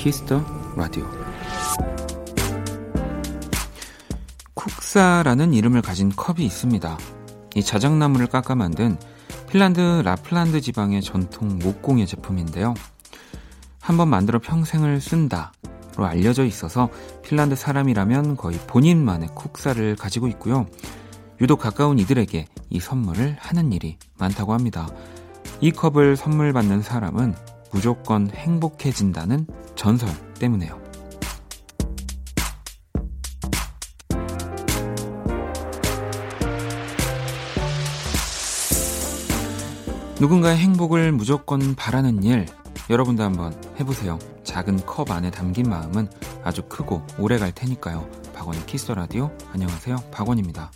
Kiss the Radio 쿡사라는 이름을 가진 컵이 있습니다. 이 자작나무를 깎아 만든 핀란드 라플란드 지방의 전통 목공예 제품인데요. 한번 만들어 평생을 쓴다로 알려져 있어서 핀란드 사람이라면 거의 본인만의 쿡사를 가지고 있고요. 유독 가까운 이들에게 이 선물을 하는 일이 많다고 합니다. 이 컵을 선물 받는 사람은 무조건 행복해진다는 전설 때문에요. 누군가의 행복을 무조건 바라는 일, 여러분도 한번 해보세요. 작은 컵 안에 담긴 마음은 아주 크고 오래 갈 테니까요. 박원의 키스 라디오. 안녕하세요. 박원입니다.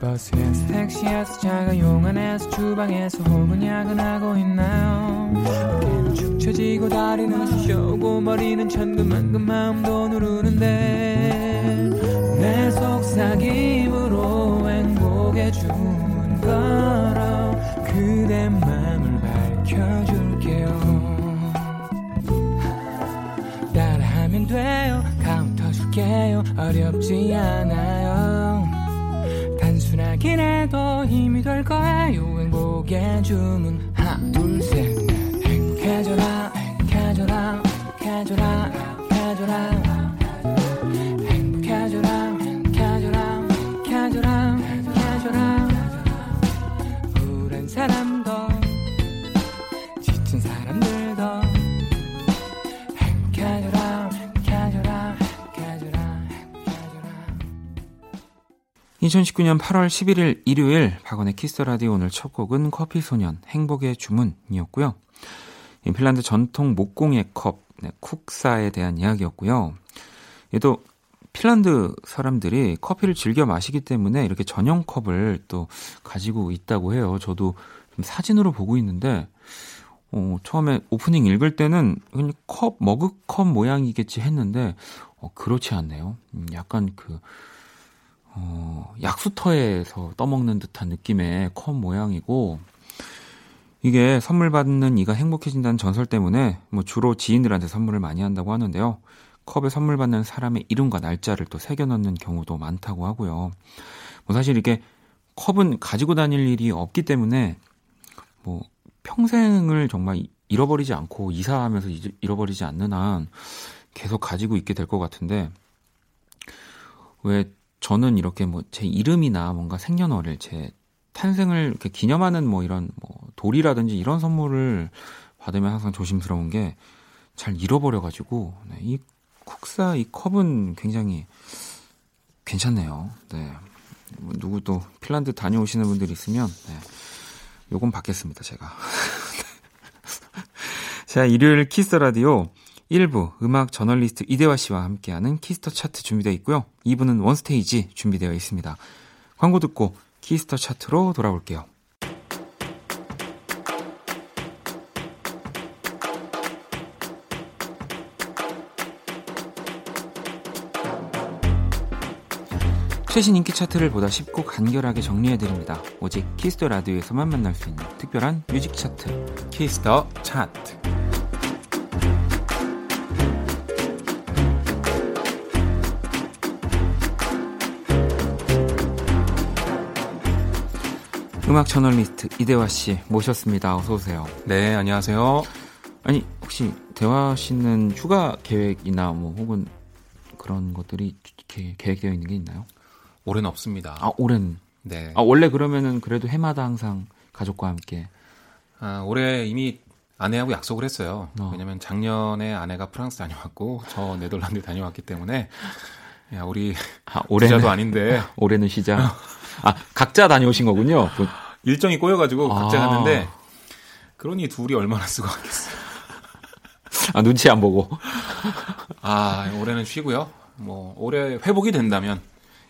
버스에서 택시에서 자가용 안에서 주방에서 혹은 야근하고 있나요? 어깨는 축 처지고 다리는 쑤셔오고 머리는 천근만근 마음도 누르는데 내 속삭임으로 행복의 주문 걸어 그대 맘을 밝혀줄게요. 따라하면 돼요. 카운트 줄게요. 어렵지 않아요 단순하긴 해도 힘이 될 거예요? 행복의 주문. 하나 둘셋 행복해져라 행복해져라 행복해져라 행복해져라 2019년 8월 11일 일요일 박원의 Kiss the Radio 오늘 첫 곡은 커피 소년 행복의 주문이었고요. 핀란드 전통 목공예 컵 네, 쿡사에 대한 이야기였고요. 얘도 핀란드 사람들이 커피를 즐겨 마시기 때문에 이렇게 전용 컵을 또 가지고 있다고 해요. 저도 좀 사진으로 보고 있는데 어, 처음에 오프닝 읽을 때는 그냥 컵 머그컵 모양이겠지 했는데 어, 그렇지 않네요. 음, 약간 그 어, 약수터에서 떠먹는 듯한 느낌의 컵 모양이고, 이게 선물 받는 이가 행복해진다는 전설 때문에 뭐 주로 지인들한테 선물을 많이 한다고 하는데요. 컵에 선물 받는 사람의 이름과 날짜를 또 새겨 넣는 경우도 많다고 하고요. 뭐 사실 이게 컵은 가지고 다닐 일이 없기 때문에 뭐 평생을 정말 잃어버리지 않고 이사하면서 잃어버리지 않는 한 계속 가지고 있게 될 것 같은데 왜 저는 이렇게 뭐 제 이름이나 뭔가 생년월일, 제 탄생을 이렇게 기념하는 뭐 이런 뭐 돌이라든지 이런 선물을 받으면 항상 조심스러운 게 잘 잃어버려가지고 네, 이 쿡사 이 컵은 굉장히 괜찮네요. 네. 뭐 누구 또 핀란드 다녀오시는 분들 있으면 네. 요건 받겠습니다, 제가. 자, 일요일 Kiss the Radio 1부 음악 저널리스트 이대화 씨와 함께하는 Kiss the Chart 준비되어 있고요. 2부는 One Stage 준비되어 있습니다. 광고 듣고 Kiss the Chart로 돌아올게요. 최신 인기 차트를 보다 쉽고 간결하게 정리해드립니다. 오직 Kiss the Radio에서만 만날 수 있는 특별한 뮤직 차트. Kiss the Chart. 음악 저널리스트 이대화 씨 모셨습니다. 어서 오세요. 네, 안녕하세요. 아니 혹시 대화 씨는 휴가 계획이나 뭐 혹은 그런 것들이 이렇게 계획되어 있는 게 있나요? 올해는 없습니다. 아 올해는 네. 아 원래 그러면은 그래도 해마다 항상 가족과 함께. 아 올해 이미 아내하고 약속을 했어요. 어. 왜냐면 작년에 아내가 프랑스 다녀왔고 저 네덜란드 다녀왔기 때문에 야 우리 아 올해는 부자도 아닌데 올해는 시작. 아 각자 다녀오신 거군요. 그- 일정이 꼬여가지고 각자 아. 갔는데 그러니 둘이 얼마나 쓰고 갔겠어요. 아 눈치 안 보고. 아 올해는 쉬고요. 뭐 올해 회복이 된다면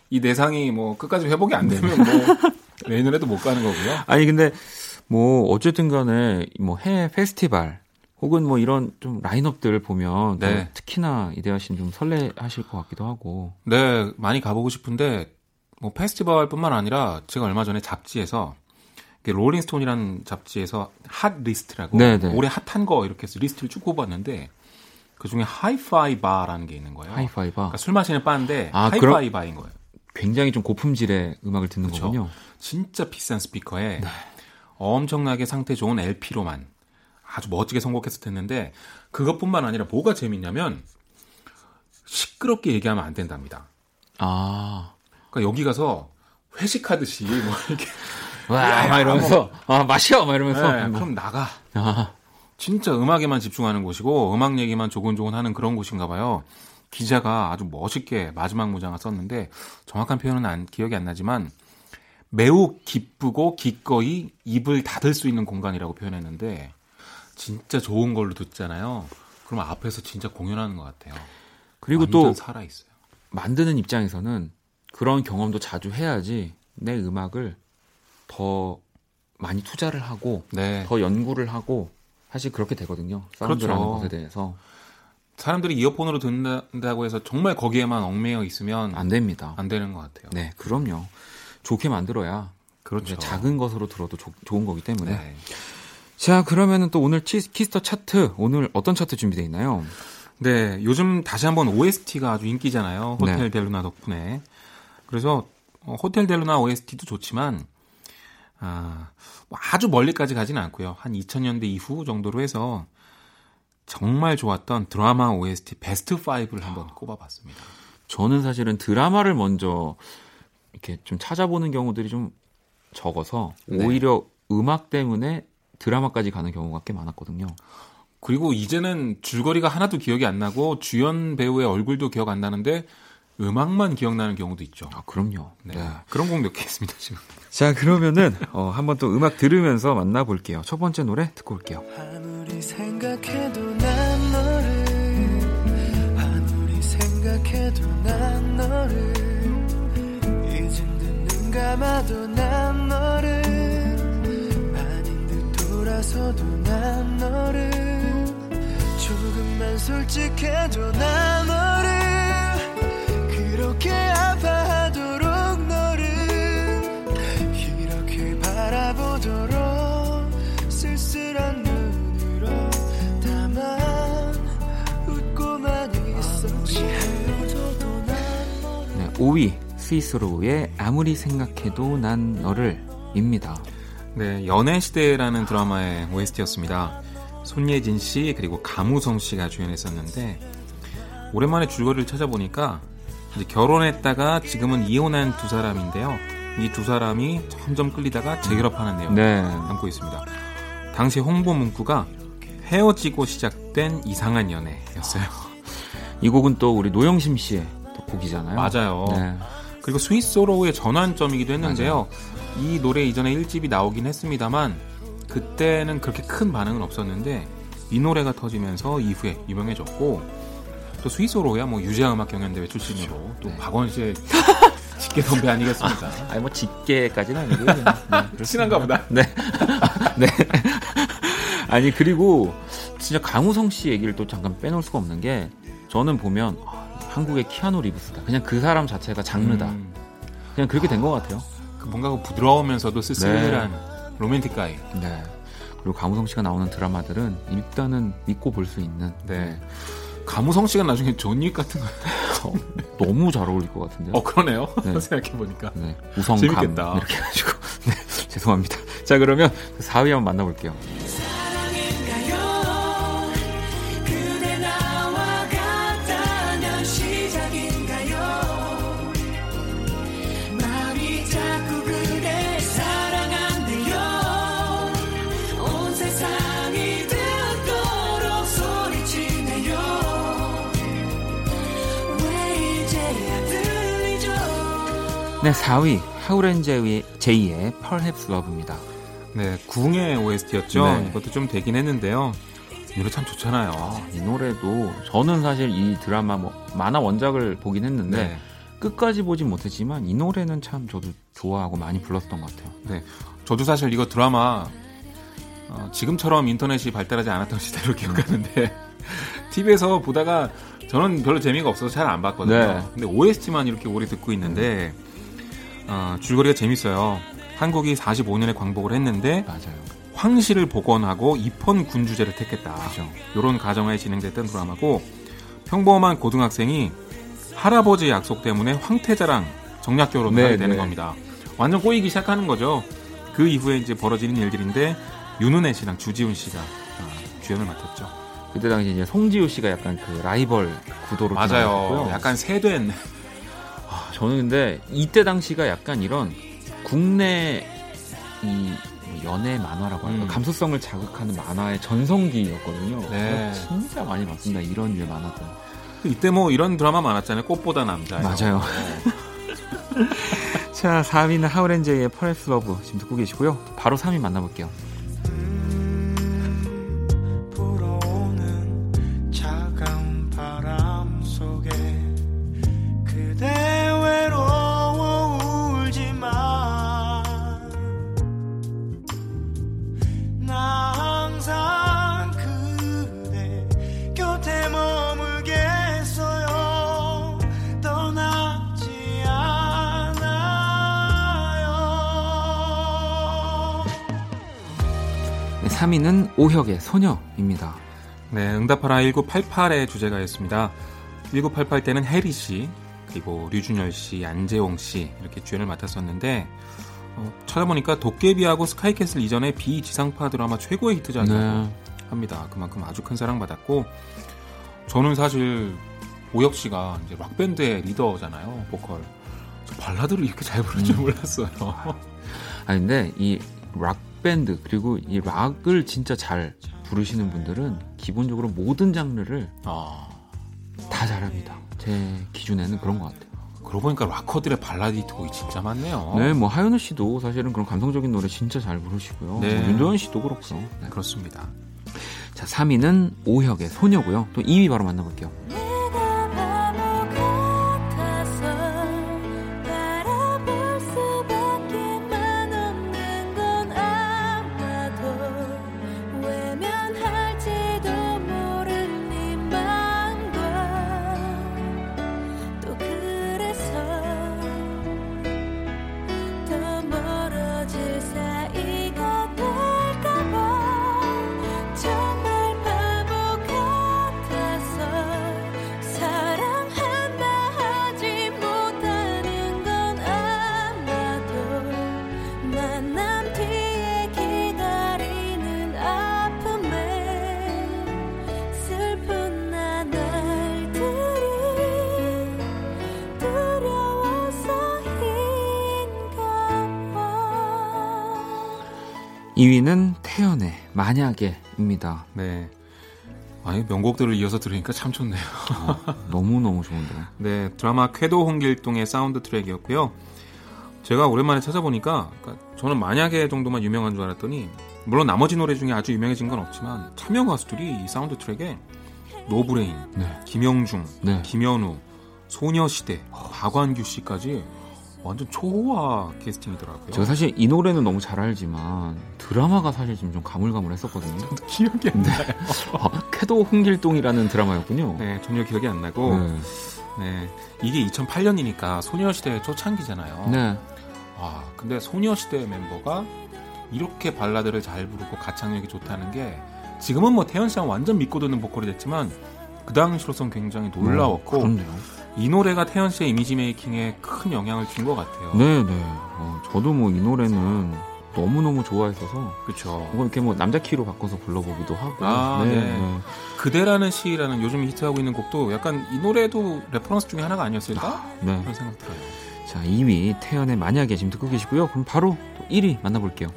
이 내상이 뭐 끝까지 회복이 안 되면 뭐 내년에도 못 가는 거고요. 아니 근데 뭐 어쨌든 간에 뭐 해외 페스티벌 혹은 뭐 이런 좀 라인업들 보면 또 네. 특히나 이대하 씨는 좀 설레하실 것 같기도 하고. 네, 많이 가보고 싶은데 뭐 페스티벌뿐만 아니라 제가 얼마 전에 잡지에서 Rolling Stone이라는 잡지에서 Hot List라고 네네. 올해 핫한 거 이렇게 해서 리스트를 쭉 뽑았는데 그 중에 하이파이 바라는 게 있는 거예요. 하이파이 바. 그러니까 술 마시는 바인데 아, 하이파이 바인 거예요. 굉장히 좀 고품질의 음악을 듣는 그쵸. 거군요. 진짜 비싼 스피커에 네. 엄청나게 상태 좋은 LP로만 아주 멋지게 선곡해서 됐는데 그것뿐만 아니라 뭐가 재밌냐면 시끄럽게 얘기하면 안 된답니다. 아. 그러니까 여기 가서 회식하듯이 뭐 이렇게 와, 야, 막 이러면서 아, 마셔 막 이러면서 네, 뭐. 그럼 나가. 아. 진짜 음악에만 집중하는 곳이고 음악 얘기만 조곤조곤 하는 그런 곳인가 봐요. 기자가 아주 멋있게 마지막 문장을 썼는데 정확한 표현은 안, 기억이 안 나지만 매우 기쁘고 기꺼이 입을 닫을 수 있는 공간이라고 표현했는데 진짜 좋은 걸로 듣잖아요. 그럼 앞에서 진짜 공연하는 것 같아요. 그리고 또 살아 있어요. 만드는 입장에서는 그런 경험도 자주 해야지 내 음악을 더 많이 투자를 하고 네. 더 연구를 하고 사실 그렇게 되거든요. 사운드라는 그렇죠. 것에 대해서 사람들이 이어폰으로 듣는다고 해서 정말 거기에만 얽매여 있으면 안 됩니다. 안 되는 것 같아요. 네, 그럼요. 좋게 만들어야 그렇죠. 작은 것으로 들어도 조- 좋은 거기 때문에. 네. 자, 그러면은 또 오늘 치, Kiss the Chart 오늘 어떤 차트 준비되어 있나요? 네, 요즘 다시 한번 OST가 아주 인기잖아요. 호텔 네. 델루나 덕분에. 그래서 어, 호텔 델루나 OST도 좋지만 아, 뭐 아주 멀리까지 가지는 않고요. 한 2000년대 이후 정도로 해서 정말 좋았던 드라마 OST 베스트 5를 한번 꼽아봤습니다. 저는 사실은 드라마를 먼저 이렇게 좀 찾아보는 경우들이 좀 적어서 네. 오히려 음악 때문에 드라마까지 가는 경우가 꽤 많았거든요. 그리고 이제는 줄거리가 하나도 기억이 안 나고 주연 배우의 얼굴도 기억 안 나는데 음악만 기억나는 경우도 있죠. 아, 그럼요. 네. 네. 그런 곡 몇 개 있습니다, 지금. 자, 그러면은 어, 한번 또 음악 들으면서 만나볼게요. 첫 번째 노래 듣고 올게요. 아무리 생각해도 난 너를 아무리 생각해도 난 너를 이젠 듣는 감아도 난 너를 아닌 듯 돌아서도 난 너를 조금만 솔직해도 난 너를 그렇게 아파하도록 너를 이렇게 바라보도록 쓸쓸한 눈으로 다만 웃고만 있었지 너를 네, 5위 스위스로우의 아무리 생각해도 난 너를 입니다. 네, 연애시대라는 드라마의 OST였습니다. 손예진 씨 그리고 가무성 씨가 주연했었는데 오랜만에 줄거리를 찾아보니까 결혼했다가 지금은 이혼한 두 사람인데요. 이 두 사람이 점점 끌리다가 재결합하는 내용 네. 담고 있습니다. 당시 홍보 문구가 헤어지고 시작된 이상한 연애였어요. 이 곡은 또 우리 노영심 씨의 또 곡이잖아요. 맞아요. 네. 그리고 스위스로우의 전환점이기도 했는데요. 이 노래 이전에 1집이 나오긴 했습니다만 그때는 그렇게 큰 반응은 없었는데 이 노래가 터지면서 이후에 유명해졌고 또 스위스로우야 뭐 유재하 음악 경연대회 출신으로 또 네. 박원 씨의 직계 선배 아니겠습니까? 아 니 뭐 직계까지는 아니고 그냥, 네. 친한가 보다. 네. 네. 아니 그리고 진짜 강우성 씨 얘기를 또 잠깐 빼놓을 수가 없는 게 저는 보면 아, 한국의 키아누 리브스다. 그냥 그 사람 자체가 장르다. 음, 그냥 그렇게 된 것 같아요. 그 뭔가 그 부드러우면서도 쓸쓸한 로맨틱 가이. 네. 그리고 강우성 씨가 나오는 드라마들은 일단은 믿고 볼 수 있는 네. 가무성 씨가 나중에 존윅 같은 거. 어, 너무 잘 어울릴 것 같은데요. 어 그러네요. 네. 생각해 보니까. 네, 우성감 재밌겠다. 이렇게 해가지고 네, 죄송합니다. 자 그러면 4위 한번 만나볼게요. 네, 4위 하우렌 제이의 Perhaps Love입니다. 네, 궁의 OST였죠. 네. 이것도 좀 되긴 했는데요. 이 노래 참 좋잖아요. 아, 이 노래도 저는 사실 이 드라마 뭐 만화 원작을 보긴 했는데 네. 끝까지 보진 못했지만 이 노래는 참 저도 좋아하고 많이 불렀던 것 같아요. 네. 저도 사실 이거 드라마 어, 지금처럼 인터넷이 발달하지 않았던 시대로 기억하는데 TV에서 보다가 저는 별로 재미가 없어서 잘 안 봤거든요. 네. 근데 OST만 이렇게 오래 듣고 있는데 어, 줄거리가 재밌어요. 한국이 45년에 광복을 했는데 맞아요. 황실을 복원하고 입헌 군주제를 택했다. 그죠. 이런 가정하에 진행됐던 드라마고 평범한 고등학생이 할아버지 약속 때문에 황태자랑 정략 결혼을 네, 하게 되는 네. 겁니다. 완전 꼬이기 시작하는 거죠. 그 이후에 이제 벌어지는 일들인데 윤은혜 씨랑 주지훈 씨가 아, 주연을 맡았죠. 그때 당시 이제 송지효 씨가 약간 그 라이벌 구도로 맞아요. 약간 세된 아, 저는 근데 이때 당시가 약간 이런 국내 이 연애 만화라고 할까 음. 감수성을 자극하는 만화의 전성기였거든요. 네. 진짜 많이 봤습니다. 이런 류의 만화들. 이때 뭐 이런 드라마 많았잖아요. 꽃보다 남자. 맞아요. 자, 4위는 하울 and 제이의 Perhaps Love 지금 듣고 계시고요. 바로 3위 만나볼게요. 3위는 오혁의 소녀입니다. 네, 응답하라 1988의 주제가였습니다. 1988 때는 혜리 씨, 그리고 류준열 씨, 안재홍 씨 이렇게 주연을 맡았었는데 어, 찾아보니까 도깨비하고 스카이캐슬 이전에 비지상파 드라마 최고의 히트작이라고 네. 합니다. 그만큼 아주 큰 사랑받았고 저는 사실 오혁 씨가 이제 락 밴드의 리더잖아요, 보컬. 저 발라드를 이렇게 잘 부를 줄 몰랐어요. 아 근데 이락 밴드 그리고 이 락을 진짜 잘 부르시는 분들은 기본적으로 모든 장르를 아, 다 잘합니다. 제 기준에는 그런 것 같아요. 그러고 보니까 락커들의 발라드 히트곡이 진짜 많네요. 네, 뭐 하현우 씨도 사실은 그런 감성적인 노래 진짜 잘 부르시고요. 네. 뭐 윤도현 씨도 그렇고요. 네. 그렇습니다. 자, 3위는 오혁의 소녀고요. 또 2위 바로 만나볼게요. 만약에입니다. 네. 아니, 명곡들을 이어서 들으니까 참 좋네요. 너무 너무 좋은데요. 네, 드라마 쾌도 홍길동의 사운드 트랙이었고요. 제가 오랜만에 찾아보니까 그러니까 저는 만약에 정도만 유명한 줄 알았더니 물론 나머지 노래 중에 아주 유명해진 건 없지만 참여 가수들이 이 사운드 트랙에 노브레인, 네. 김영중, 네. 김연우, 소녀시대, 박완규 씨까지 완전 초호화 캐스팅이더라고요. 제가 사실 이 노래는 너무 잘 알지만 드라마가 사실 좀, 좀 가물가물했었거든요. 기억이 안 나요. 아, 쾌도 홍길동이라는 드라마였군요. 네, 전혀 기억이 안 나고 네. 네, 이게 2008년이니까 소녀시대 초창기잖아요. 네. 아, 근데 소녀시대 멤버가 이렇게 발라드를 잘 부르고 가창력이 좋다는 게 지금은 뭐 태연 씨랑 완전 믿고 듣는 보컬이 됐지만 그 당시로선 굉장히 놀라웠고 음, 그렇네요. 이 노래가 태연 씨의 이미지 메이킹에 큰 영향을 준 것 같아요. 네, 네. 어, 저도 뭐 이 노래는 너무 너무 좋아했어서 그렇죠. 뭐 이렇게 뭐 남자 키로 바꿔서 불러보기도 하고. 아, 네. 그대라는 시라는 요즘 히트하고 있는 곡도 약간 이 노래도 reference 중에 하나가 아니었을까? 네. 그런 생각 들어요. 자, 2위 태연의 만약에 지금 듣고 계시고요. 그럼 바로 또 1위 만나볼게요.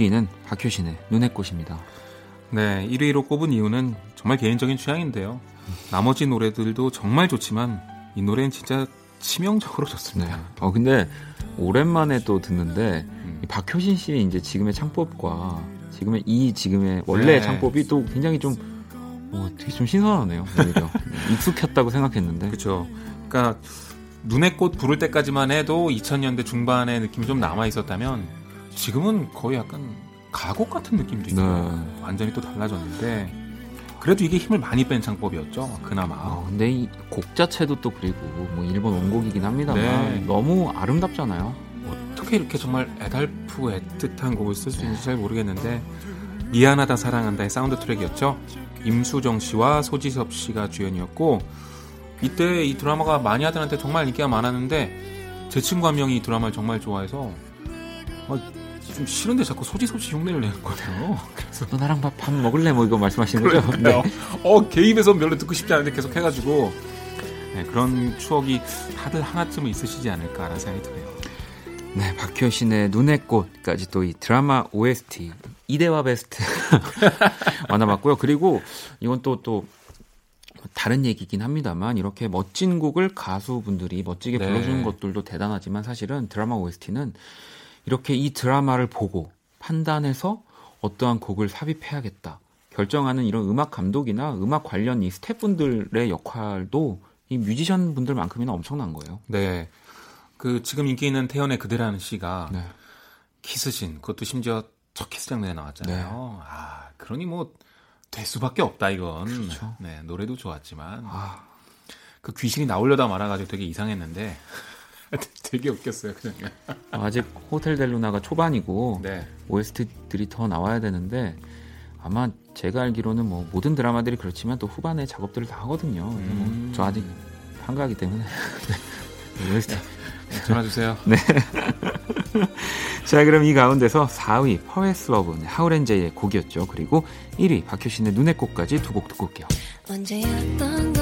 1위는 박효신의 눈의 꽃입니다. 네, 1위로 꼽은 이유는 정말 개인적인 취향인데요. 나머지 노래들도 정말 좋지만 이 노래는 진짜 치명적으로 좋습니다. 네. 어 근데 오랜만에 또 듣는데 음. 이 박효신 씨의 이제 지금의 창법과 지금의 이 지금의 원래 의 네. 창법이 또 굉장히 좀 어, 되게 좀 신선하네요. 오히려 익숙했다고 생각했는데. 그렇죠. 그러니까 눈의 꽃 부를 때까지만 해도 2000년대 중반의 느낌이 좀 남아 있었다면 지금은 거의 약간 가곡 같은 느낌도 있어요. 네. 완전히 또 달라졌는데 그래도 이게 힘을 많이 뺀 창법이었죠. 그나마. 아, 근데 이 곡 자체도 또 그리고 뭐 일본 원곡이긴 합니다만 네. 너무 아름답잖아요. 어떻게 이렇게 정말 애달프고 애틋한 곡을 쓸 수 있는지 잘 모르겠는데 미안하다 사랑한다의 사운드 트랙이었죠. 임수정 씨와 소지섭 씨가 주연이었고 이때 이 드라마가 마니아들한테 정말 인기가 많았는데 제 친구 한 명이 이 드라마를 정말 좋아해서 아, 좀 싫은데 자꾸 소지섭 씨 흉내를 내는 거예요. 그래서 너 나랑 밥, 밥 먹을래? 뭐 이거 말씀하시는 거죠? 그러니까요. 어 개입해서 별로 듣고 싶지 않은데 계속 해가지고 네, 그런 추억이 다들 하나쯤은 있으시지 않을까라는 생각이 드네요. 네, 박효신의 눈의 꽃까지 또 이 드라마 OST 이대화 베스트 만나봤고요. 그리고 이건 또또 다른 얘기긴 합니다만 이렇게 멋진 곡을 가수분들이 멋지게 네. 불러주는 것들도 대단하지만 사실은 드라마 OST는 이렇게 이 드라마를 보고 판단해서 어떠한 곡을 삽입해야겠다 결정하는 이런 음악 감독이나 음악 관련 이 스태프분들의 역할도 이 뮤지션 분들만큼이나 엄청난 거예요. 네. 그 지금 인기 있는 태연의 그대라는 시가 네. 키스신 그것도 심지어 첫 키스 장면에 나왔잖아요. 아 그러니 뭐 될 수밖에 없다 이건. 그렇죠. 네 노래도 좋았지만 아, 그 귀신이 나오려다 말아가지고 되게 이상했는데 되게 웃겼어요 그냥. 아직 호텔 델루나가 초반이고 네. OST들이 더 나와야 되는데 아마 제가 알기로는 뭐 모든 드라마들이 그렇지만 또 후반에 작업들을 다 하거든요. 뭐 음. 저 아직 한가하기 때문에 네, OST. 네, 전화 주세요. 자 그럼 이 가운데서 4위 Perhaps Love 하울앤제이의 곡이었죠. 그리고 1위 박효신의 눈의 꽃까지 두 곡 듣고 올게요. 언제였던 건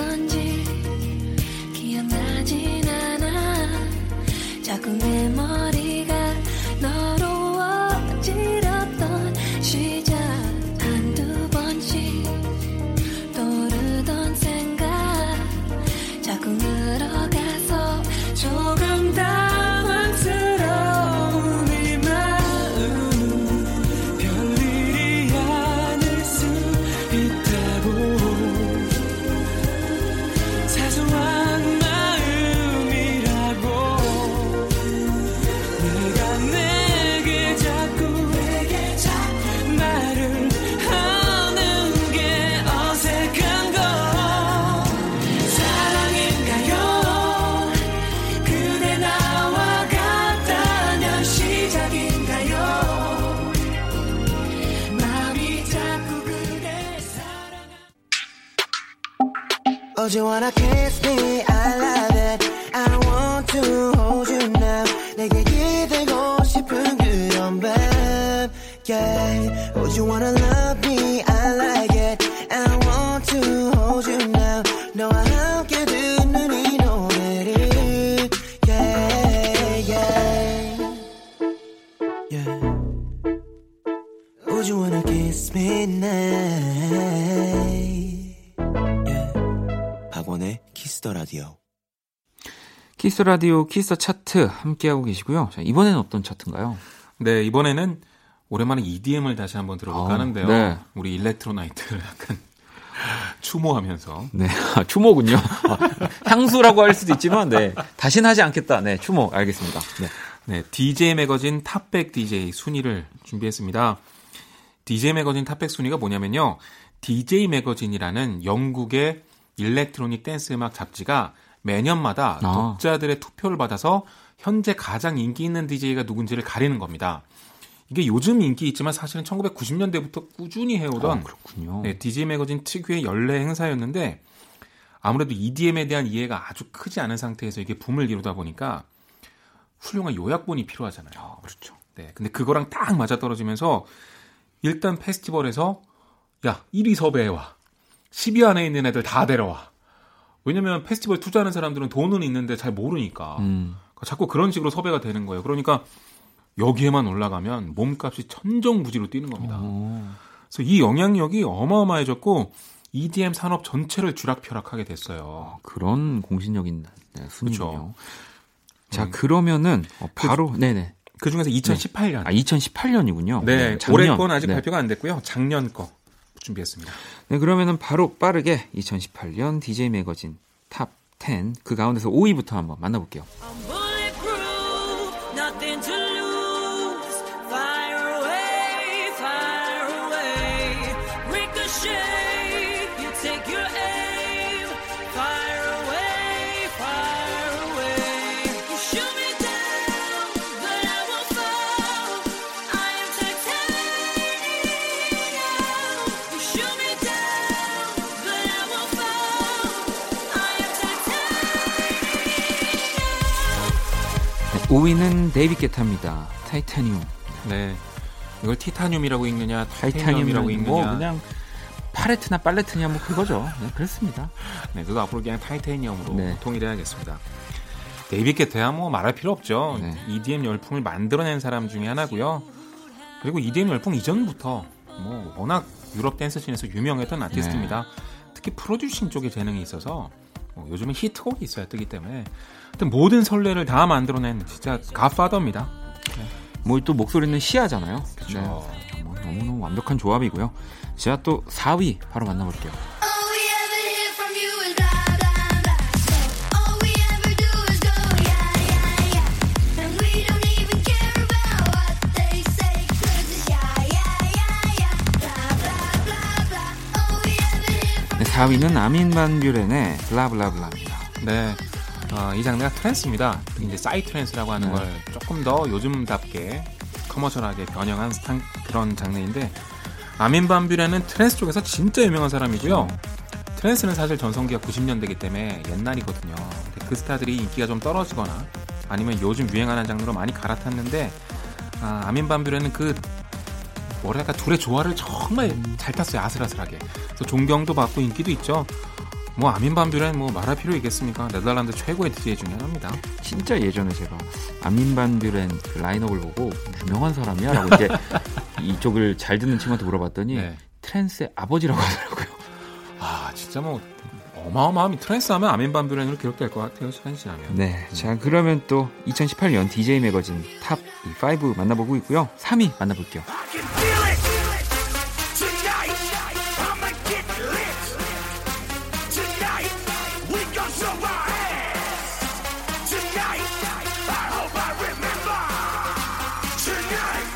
you wanna kiss me? 박원의 키스 더 라디오. 키스 라디오 키스 차트 함께하고 계시고요. 자, 이번에는 어떤 차트인가요? 네 이번에는 오랜만에 EDM을 다시 한번 들어볼까 아, 하는데요. 네. 우리 일렉트로나이트를 약간 추모하면서 네, 아, 추모군요. 아, 향수라고 할 수도 있지만, 네, 다신 하지 않겠다. 네, 추모 알겠습니다. 네, 네, DJ 매거진 top 백 DJ 순위를 준비했습니다. DJ 매거진 탑백 순위가 뭐냐면요. DJ 매거진이라는 영국의 electronic 댄스 음악 잡지가 매년마다 아. 독자들의 투표를 받아서 현재 가장 인기 있는 DJ가 누군지를 가리는 겁니다. 이게 요즘 인기 있지만 사실은 1990년대부터 꾸준히 해오던 어, 그렇군요. 네, DJ 매거진 특유의 연례 행사였는데 아무래도 EDM에 대한 이해가 아주 크지 않은 상태에서 이게 붐을 이루다 보니까 훌륭한 요약본이 필요하잖아요. 그렇죠. 네, 근데 그거랑 딱 맞아 떨어지면서 일단 페스티벌에서 야 1위 섭외해와 10위 안에 있는 애들 다 데려와. 왜냐면 페스티벌 투자하는 사람들은 돈은 있는데 잘 모르니까 음, 자꾸 그런 식으로 섭외가 되는 거예요. 그러니까 여기에만 올라가면 몸값이 천정부지로 뛰는 겁니다. 어, 그래서 이 영향력이 어마어마해졌고 EDM 산업 전체를 쥐락펴락하게 됐어요. 그런 공신력인 네, 순위군요. 그쵸. 자, 음. 그러면은 어, 바로 네네. 그 중에서 2018년. 아, 2018년이군요. 네, 올해 건 아직 발표가 안 됐고요. 작년 거 준비했습니다. 네, 그러면은 바로 빠르게 2018년 DJ 매거진 top 10, 그 가운데서 5위부터 한번 만나볼게요. 5위는 데이빗 게타입니다. 타이타늄. 네. 이걸 티타늄이라고 읽느냐, 타이타늄이라고 타이타늄이라고 읽느냐. 뭐 그냥 파레트나 팔레트냐 뭐 그거죠. 네, 그렇습니다. 네, 그거 앞으로 그냥 타이타늄으로 네. 통일해야겠습니다. 데이빗 게타야 뭐 말할 필요 없죠. 네. EDM 열풍을 만들어낸 사람 중에 하나고요. 그리고 EDM 열풍 이전부터 뭐 워낙 유럽 댄스 scene에서 유명했던 아티스트입니다. 특히 프로듀싱 쪽에 재능이 있어서 뭐 요즘은 히트곡이 있어야 뜨기 때문에 하여튼 모든 선례를 다 만들어낸 진짜 가파더입니다. 뭐또 목소리는 시아잖아요. 그쵸. 네. 뭐 너무너무 완벽한 조합이고요. 제가 또 4위 바로 만나볼게요. 4위는 아민 반 뷰렌의 Blah Blah Blah입니다. 네. 어, 이 장르가 trance입니다. 이제 psytrance라고 하는 네. 걸 조금 더 요즘답게 commercial하게 변형한 스타일, 그런 장르인데 아민 반뷰레는 trance 쪽에서 진짜 유명한 사람이고요. trance는 사실 전성기가 90년대이기 때문에 옛날이거든요. 그 스타들이 인기가 좀 떨어지거나 아니면 요즘 유행하는 장르로 많이 갈아탔는데 아, 아민 반뷰레는 그 뭐랄까 둘의 조화를 정말 잘 탔어요 아슬아슬하게. 그래서 존경도 받고 인기도 있죠. 뭐 아민 반뷰레는 뭐 말할 필요 있겠습니까? 네덜란드 최고의 DJ 중에 하나입니다. 진짜 예전에 제가 아민 반 뷰렌 그 라인업을 보고 유명한 사람이야? 라고 이제 이쪽을 잘 듣는 친구한테 물어봤더니 네. trance의 아버지라고 하더라고요. 아 진짜 뭐 어마어마함이 trance 하면 아민 반뷰렌으로 기록될 것 같아요 지나면. 네. 자, 그러면 또 2018년 DJ 매거진 top 5 만나보고 있고요. 3위 만나볼게요. I can feel it tonight. I'ma get lit tonight. We gon' show our ass tonight. I hope I remember tonight.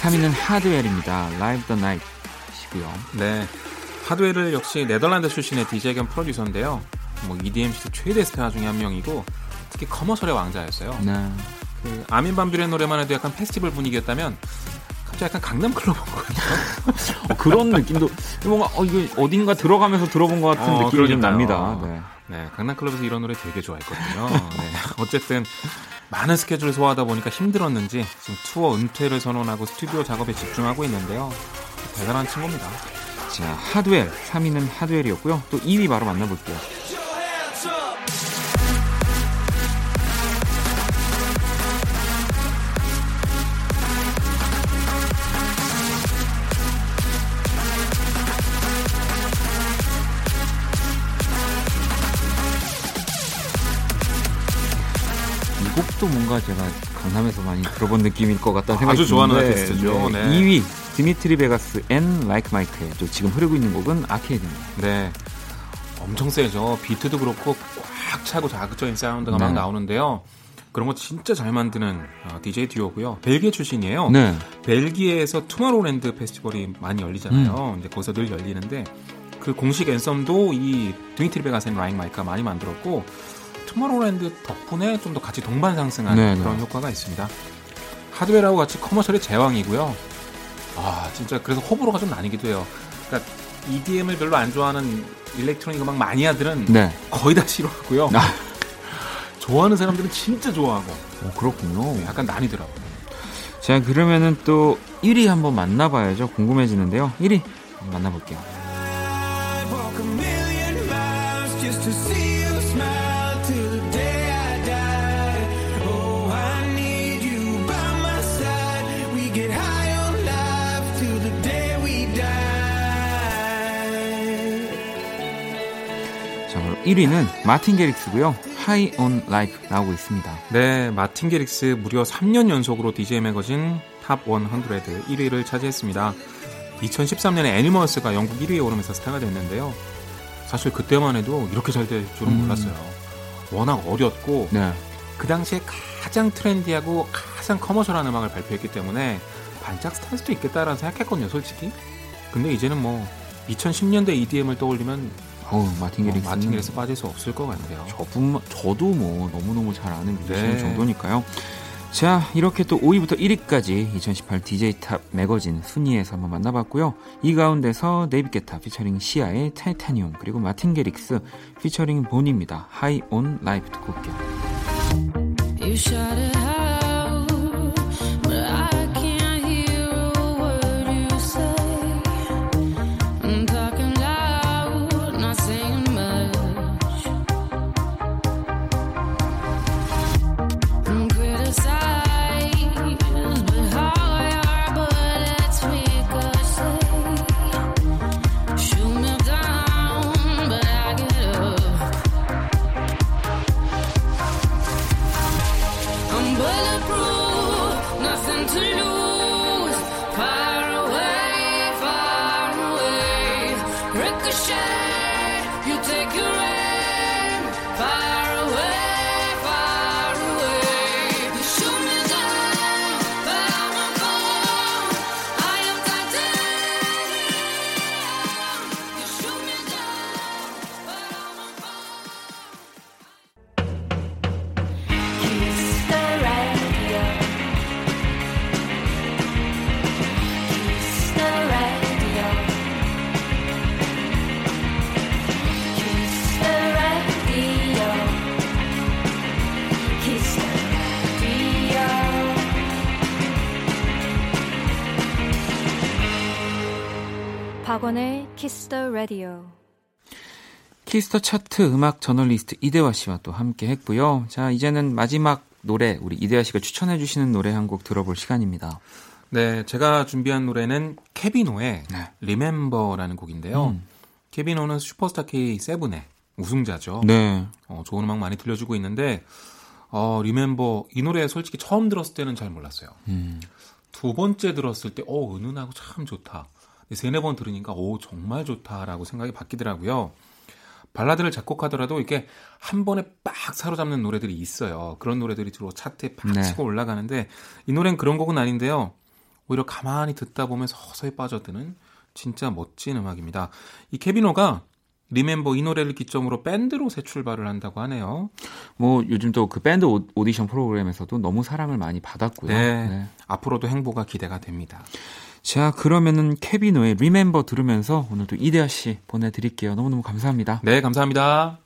3위는 하드웰입니다. Live the Night이고요. 네. 하드웰을 역시 네덜란드 출신의 DJ 겸 프로듀서인데요. 뭐 EDM 시대 최대 스타 중에 한 명이고 특히 커머셜의 왕자였어요. 네. 그 아민 반뷰레 노래만 해도 약간 페스티벌 분위기였다면 갑자기 약간 강남 클럽 온것 같아요. 어, 그런 느낌도 뭔가 어, 이거 어딘가 들어가면서 들어본 것 같은 어, 느낌이 좀. 납니다. 네. 네, 강남 클럽에서 이런 노래 되게 좋아했거든요. 네, 어쨌든 많은 스케줄을 소화하다 보니까 힘들었는지 지금 투어 은퇴를 선언하고 스튜디오 작업에 집중하고 있는데요. 대단한 친구입니다. 자, 하드웰 3위는 하드웰이었고요. 또 2위 바로 만나볼게요. 이 곡도 뭔가 제가 강남에서 많이 들어본 느낌일 것 같다는 생각이 아주 좋아하는 드는데, 아티스트죠. 네. 2위 디미트리 베가스 앤 라이크 마이크의 또 지금 흐르고 있는 곡은 Arcade입니다. 네, 엄청 세죠. 비트도 그렇고 꽉 차고 자극적인 사운드가 막 네. 나오는데요. 그런 거 진짜 잘 만드는 어, DJ 듀오고요. 벨기에 출신이에요. 네. 벨기에에서 투마로랜드 페스티벌이 많이 열리잖아요. 이제 거기서 늘 열리는데 그 공식 anthem도 이 드미트리 베가스 앤 라이크 마이크가 많이 만들었고 투마로랜드 덕분에 좀 더 같이 동반 상승하는 네, 네. 그런 효과가 있습니다. 하드웨어하고 같이 커머셜의 제왕이고요. 아 진짜 그래서 호불호가 좀 나뉘기도 해요. 그러니까 EDM을 별로 안 좋아하는 일렉트로닉 음악 마니아들은 네. 거의 다 싫어하고요. 아. 좋아하는 사람들은 진짜 좋아하고 어, 그렇군요. 약간 나뉘더라고요. 자, 그러면은 또 1위 한번 만나봐야죠. 궁금해지는데요. 1위 만나볼게요. 1위는 마틴 게릭스고요. High on Life 나오고 있습니다. 네, 마틴 게릭스 무려 3년 연속으로 DJ 매거진 top 100 1위를 차지했습니다. 2013년에 Animals가 영국 1위에 오르면서 스타가 됐는데요. 사실 그때만 해도 이렇게 잘 될 줄은 음. 몰랐어요. 워낙 어렸고 네. 그 당시에 가장 trendy하고 가장 commercial한 음악을 발표했기 때문에 반짝 스타일 수도 있겠다라는 생각했거든요, 솔직히. 근데 이제는 뭐 2010년대 EDM을 떠올리면 어우, 마틴 뭐 게릭스. 마틴 게릭스 빠질 수 없을 것 같아요. 저뿐만, 저도 뭐 너무너무 잘 아는 뮤지션 네. 정도니까요. 자, 이렇게 또 5위부터 1위까지 2018 DJ top 매거진 순위에서 한번 만나봤고요. 이 가운데서 데이비드 게타 피처링 시아의 타이타니움 그리고 마틴 게릭스 피처링 Bonn입니다. High on Life 듣고 올게요. Kiss the Chart 음악 저널리스트 이대화 씨와 또 함께 했고요. 자, 이제는 마지막 노래 우리 이대화 씨가 추천해 주시는 노래 한 곡 들어볼 시간입니다. 네, 제가 준비한 노래는 케빈오의 네. Remember라는 곡인데요. 음. 케빈오는 슈퍼스타 K7의 우승자죠. 네. 어, 좋은 음악 많이 들려주고 있는데 어, Remember 이 노래 솔직히 처음 들었을 때는 잘 몰랐어요. 음. 두 번째 들었을 때 어, 은은하고 참 좋다. 세네 번 들으니까 오 정말 좋다라고 생각이 바뀌더라고요. 발라드를 작곡하더라도 이렇게 한 번에 빡 사로잡는 노래들이 있어요. 그런 노래들이 주로 차트에 팍 네. 치고 올라가는데 이 노래는 그런 곡은 아닌데요. 오히려 가만히 듣다 보면 서서히 빠져드는 진짜 멋진 음악입니다. 이 케빈오가 Remember 이 노래를 기점으로 밴드로 새 출발을 한다고 하네요. 뭐 요즘 또 그 밴드 오- 오디션 프로그램에서도 너무 사랑을 많이 받았고요. 네. 앞으로도 행보가 기대가 됩니다. 자, 그러면은 케빈오의 Remember 들으면서 오늘 또 이대화 씨 보내드릴게요. 너무너무 감사합니다. 네, 감사합니다.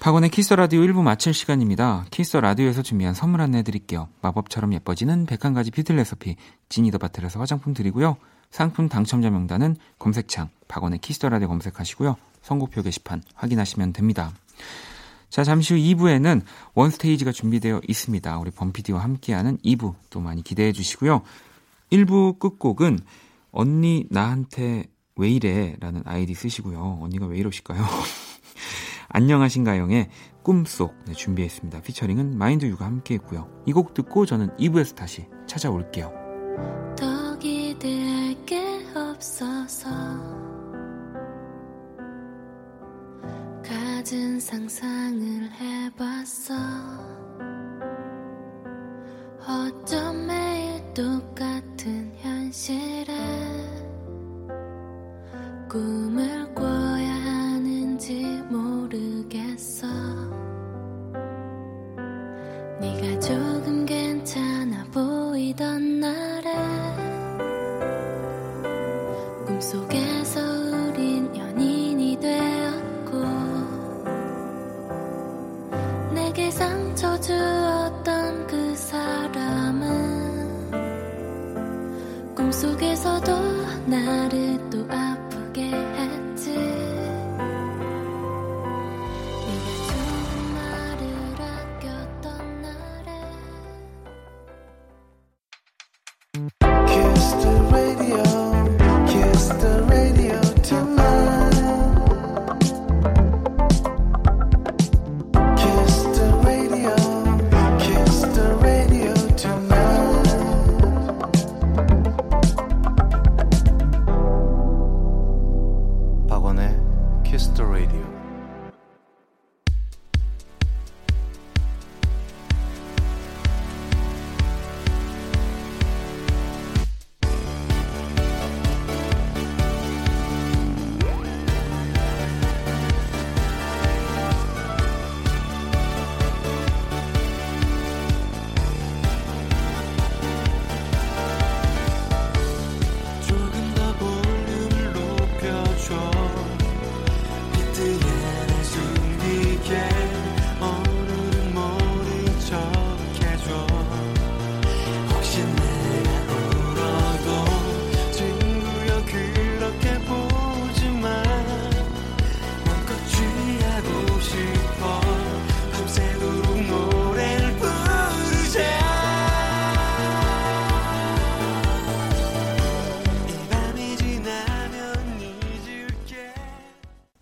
박원의 Kiss the Radio 1부 마칠 시간입니다. Kiss the Radio에서 준비한 선물 안내 드릴게요. 마법처럼 예뻐지는 101가지 뷰티 레시피 지니 더 바틀에서 화장품 드리고요. 상품 당첨자 명단은 검색창 박원의 Kiss the Radio 검색하시고요. 선곡표 게시판 확인하시면 됩니다. 자, 잠시 후 2부에는 원스테이지가 준비되어 있습니다. 우리 범피디와 함께하는 2부 또 많이 기대해 주시고요. 1부 끝곡은 언니 나한테 왜 이래? 라는 아이디 쓰시고요. 언니가 왜 이러실까요? 안녕하신가영의 꿈속 네, 준비했습니다. 피처링은 마인드유가 함께 했고요. 이 곡 듣고 저는 2부에서 다시 찾아올게요. 더 기대할 게 없어서 가진 상상을 해봤어 어쩜 매일 똑같은 현실에 꿈을 꿔야 하는지 모르 겠어. 네가 조금 괜찮아 보이던 날에 꿈속에서 우린 연인이 되었고 내게 상처 주었던 그 사람은 꿈속에서도 나를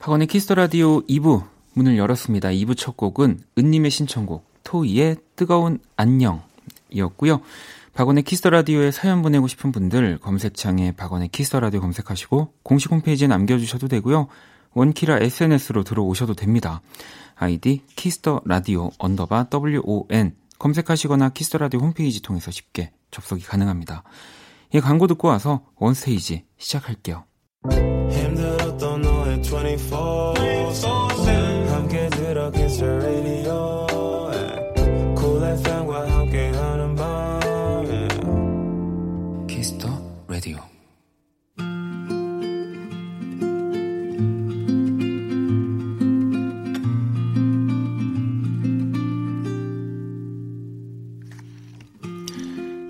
박원의 Kiss the Radio 2부 문을 열었습니다. 2부 첫 곡은 은님의 신청곡 토이의 뜨거운 안녕이었고요. 박원의 Kiss the Radio에 사연 보내고 싶은 분들 검색창에 박원의 Kiss the Radio 검색하시고 공식 홈페이지에 남겨주셔도 되고요. 원키라 SNS로 들어오셔도 됩니다. 아이디 Kiss the Radio 언더바 WON 검색하시거나 Kiss the Radio 홈페이지 통해서 쉽게 접속이 가능합니다. 이 광고 듣고 와서 원스테이지 시작할게요. 힘들었던 너의 24 함께 들어 kiss the radio Cool FM과 함께하는 밤 키스터 라디오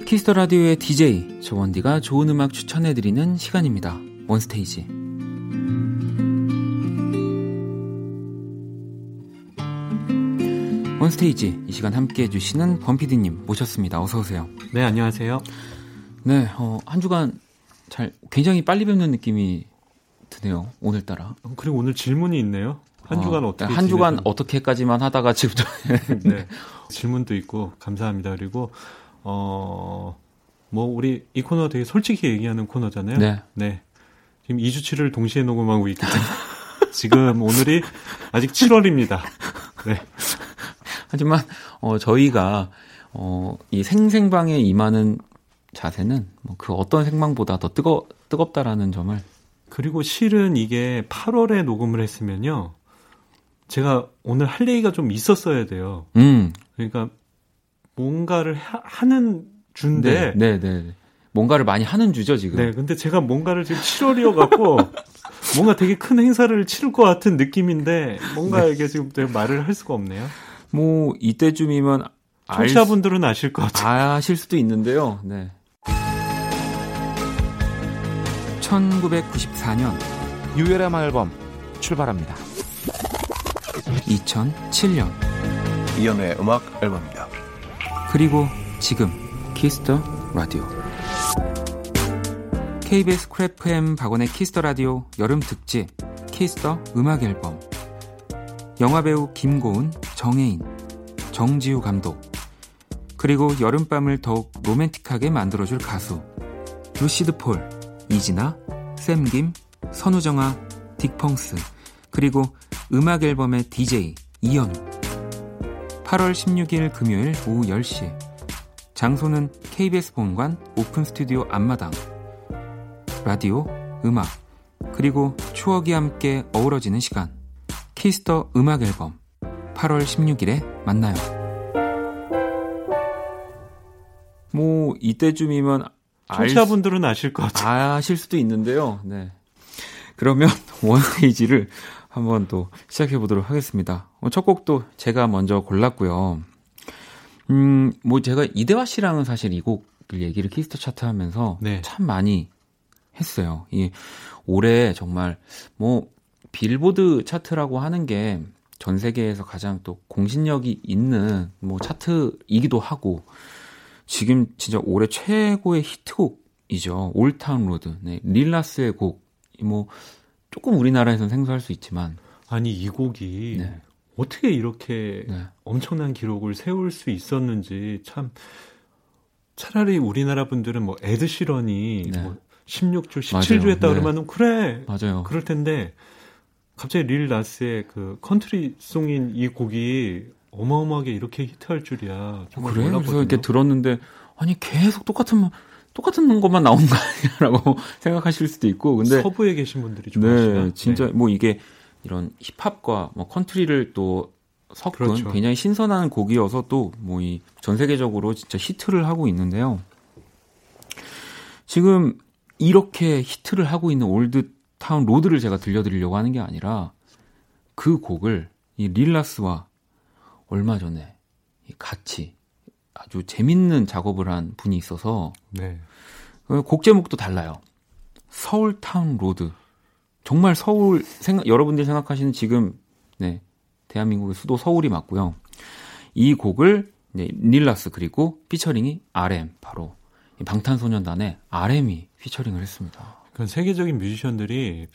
키스터 라디오의 DJ 조원디가 좋은 음악 추천해드리는 시간입니다. 원스테이지. 원스테이지 이 시간 함께 해주시는 범피디님 모셨습니다. 어서 오세요. 네, 안녕하세요. 네, 어, 한 주간 잘 굉장히 빨리 뵙는 느낌이 드네요. 오늘따라. 어, 그리고 오늘 질문이 있네요. 한 주간 어, 어, 떻게 한 주간 어떻게까지만 하다가 지금부터 네. 질문도 있고 감사합니다. 그리고 어, 뭐 우리 이 코너 되게 솔직히 얘기하는 코너잖아요. 네. 지금 2주치를 동시에 녹음하고 있기 때문에 지금 오늘이 아직 7월입니다. 네. 하지만 어, 저희가 어, 이 생생방에 임하는 자세는 뭐 그 어떤 생방보다 더 뜨거 뜨겁다라는 점을 그리고 실은 이게 8월에 녹음을 했으면요. 제가 오늘 할 얘기가 좀 있었어야 돼요. 음, 그러니까 뭔가를 하, 하는 주인데 네, 네, 네. 뭔가를 많이 하는 주죠 지금. 네, 근데 제가 뭔가를 지금 7월이어 갖고 뭔가 되게 큰 행사를 치를 것 같은 느낌인데 뭔가 네. 이게 지금 말을 할 수가 없네요. 뭐 이때쯤이면 알 수- 청취자분들은 아실 것 같아요. 아실 수도 있는데요. 네. 1994년, 유열의 앨범 출발합니다. 2007년, 이현우의 음악 앨범입니다. 그리고 지금 Kiss the Radio. KBS Cool FM 박원의 Kiss the Radio 여름 특집 Kiss the 음악 앨범. 영화배우 김고은, 정해인, 정지우 감독. 그리고 여름밤을 더욱 로맨틱하게 만들어줄 가수 루시드 폴, 이진아, 샘김, 선우정아, 딕펑스, 그리고 음악 앨범의 DJ 이현우. 8월 16일 금요일 오후 10시. 장소는 KBS 본관 오픈 스튜디오 앞마당. 라디오, 음악, 그리고 추억이 함께 어우러지는 시간. Kiss the 음악 앨범. 8월 16일에 만나요. 뭐, 이때쯤이면 청취자분들은 아실 것 같아요. 아실 수도 있는데요. 네. 그러면 원스테이지를 한번 또 시작해 보도록 하겠습니다. 어, 첫 곡도 제가 먼저 골랐고요. 음, 뭐 제가 이대화 씨랑은 사실 이 곡을 얘기를 Kiss the Chart 하면서 네. 참 많이 했어요. 이 올해 정말 뭐 빌보드 차트라고 하는 게 전 세계에서 가장 또 공신력이 있는 뭐 차트이기도 하고 지금 진짜 올해 최고의 히트곡이죠. Old Town Road. 네, 릴 나스의 곡. 뭐 조금 우리나라에서는 생소할 수 있지만 아니 이 곡이 네. 어떻게 이렇게 네. 엄청난 기록을 세울 수 있었는지 참 차라리 우리나라 분들은 뭐 에드 시런이 네. 뭐 16주, 맞아요. 17주 했다 네. 그러면 그래 맞아요. 그럴 텐데 갑자기 릴 나스의 그 country song인 이 곡이 어마어마하게 이렇게 히트할 줄이야 정말 그래? 그래서 몰랐거든요. 이렇게 들었는데 아니 계속 똑같은 똑같은 것만 나오는 거 아니냐라고 생각하실 수도 있고 근데 서부에 계신 분들이 좋아하시나? 네, 진짜 뭐 이게 이런 힙합과 뭐 country를 또 섞은 그렇죠. 굉장히 신선한 곡이어서 또 뭐 이 전 세계적으로 진짜 히트를 하고 있는데요. 지금 이렇게 히트를 하고 있는 Old Town Road를 제가 들려드리려고 하는 게 아니라 그 곡을 이 릴 나스와 얼마 전에 이 같이 아주 재밌는 작업을 한 분이 있어서 네. 어, 곡 제목도 달라요. Seoul Town Road. 정말 서울 생각 여러분들이 생각하시는 지금 네 대한민국의 수도 서울이 맞고요. 이 곡을 네, 릴 나스 그리고 피처링이 RM 바로 이 방탄소년단의 RM이 피처링을 했습니다. 그건 세계적인 뮤지션들이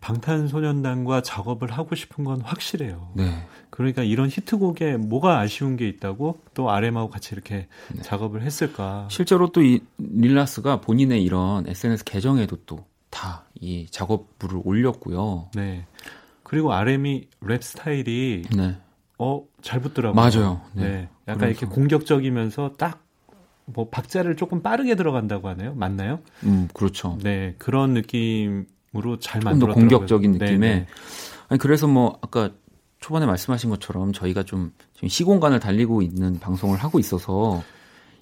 방탄소년단과 작업을 하고 싶은 건 확실해요. 네, 그러니까 이런 히트곡에 뭐가 아쉬운 게 있다고 또 RM하고 같이 이렇게 네. 작업을 했을까? 실제로 또이 닐라스가 본인의 이런 SNS 계정에도 또 다 이 작업물을 올렸고요. 네. 그리고 RM이 랩 스타일이 네, 어 잘 붙더라고요. 맞아요. 네. 네. 약간 그래서- 이렇게 공격적이면서 딱 뭐 박자를 조금 빠르게 들어간다고 하나요? 맞나요? 음 그렇죠. 네. 그런 느낌으로 잘 만들었더라고요. 공격적인 네, 느낌의 네. 아니 그래서 뭐 아까 초반에 말씀하신 것처럼 저희가 좀 시공간을 달리고 있는 방송을 하고 있어서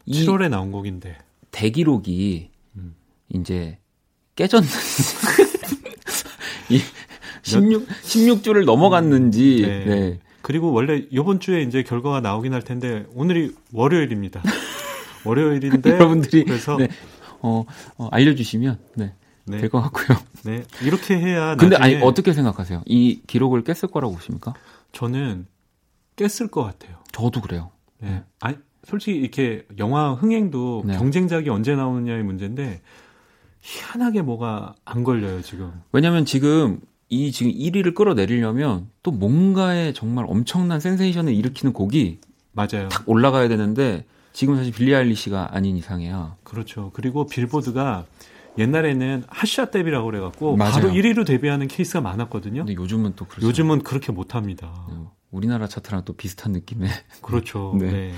이 7월에 나온 곡인데. 대기록이 음. 이제 깨졌는지 이 16, 16주를 넘어갔는지 네. 네. 그리고 원래 이번 주에 이제 결과가 나오긴 할 텐데 오늘이 월요일입니다. 월요일인데 여러분들이 그래서 네. 어, 어, 알려주시면 네, 네. 될 것 같고요. 네. 이렇게 해야 근데 아니 어떻게 생각하세요? 이 기록을 깼을 거라고 보십니까? 저는 깼을 것 같아요. 저도 그래요. 네. 아니 솔직히 이렇게 영화 흥행도 네. 경쟁작이 언제 나오느냐의 문제인데 희한하게 뭐가 안 걸려요 지금. 왜냐면 지금 이 지금 1위를 끌어내리려면 또 뭔가에 정말 엄청난 센세이션을 일으키는 곡이 맞아요. 탁 올라가야 되는데 지금 사실 빌리 아일리시가 아닌 이상이야. 그렇죠. 그리고 빌보드가 옛날에는 핫샷 데뷔라고 그래갖고 맞아요. 바로 1위로 데뷔하는 케이스가 많았거든요. 근데 요즘은 또 그렇죠. 요즘은 그렇게 못합니다. 어, 우리나라 차트랑 또 비슷한 느낌의. 그렇죠. 네. 네.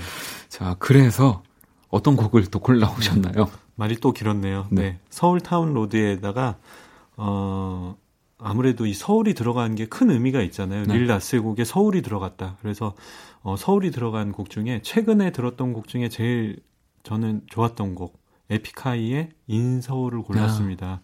자, 그래서 어떤 곡을 또 골라오셨나요? 말이 또 길었네요. 네. 네. Seoul Town Road에다가 어 아무래도 이 서울이 들어간 게 큰 의미가 있잖아요. 네. 릴 나스의 곡에 서울이 들어갔다. 그래서 어 서울이 들어간 곡 중에 최근에 들었던 곡 중에 제일 저는 좋았던 곡 에픽하이의 In Seoul을 골랐습니다.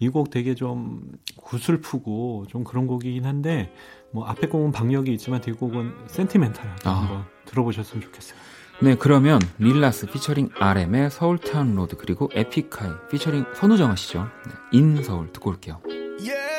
이곡 되게 좀 구슬프고 좀 그런 곡이긴 한데 뭐 앞에 곡은 박력이 있지만 뒷곡은 센티멘탈하게 아. 한번 들어보셨으면 좋겠어요. 네, 그러면 릴 나스 피처링 RM의 Seoul Town Road 그리고 에픽하이 피처링 선우정아 씨죠. 네, In Seoul 듣고 올게요. Yeah,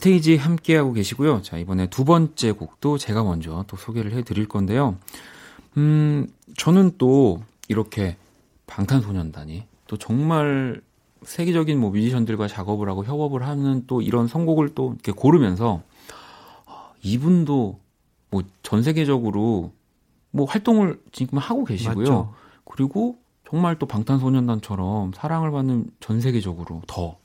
스테이지 함께하고 계시고요. 자, 이번에 두 번째 곡도 제가 먼저 또 소개를 해드릴 건데요. 음, 저는 또 이렇게 방탄소년단이 또 정말 세계적인 뭐 뮤지션들과 작업을 하고 협업을 하는 또 이런 선곡을 또 이렇게 고르면서 아, 이분도 뭐 전 세계적으로 뭐 활동을 지금 하고 계시고요. 맞죠? 그리고 정말 또 방탄소년단처럼 사랑을 받는 전 세계적으로 더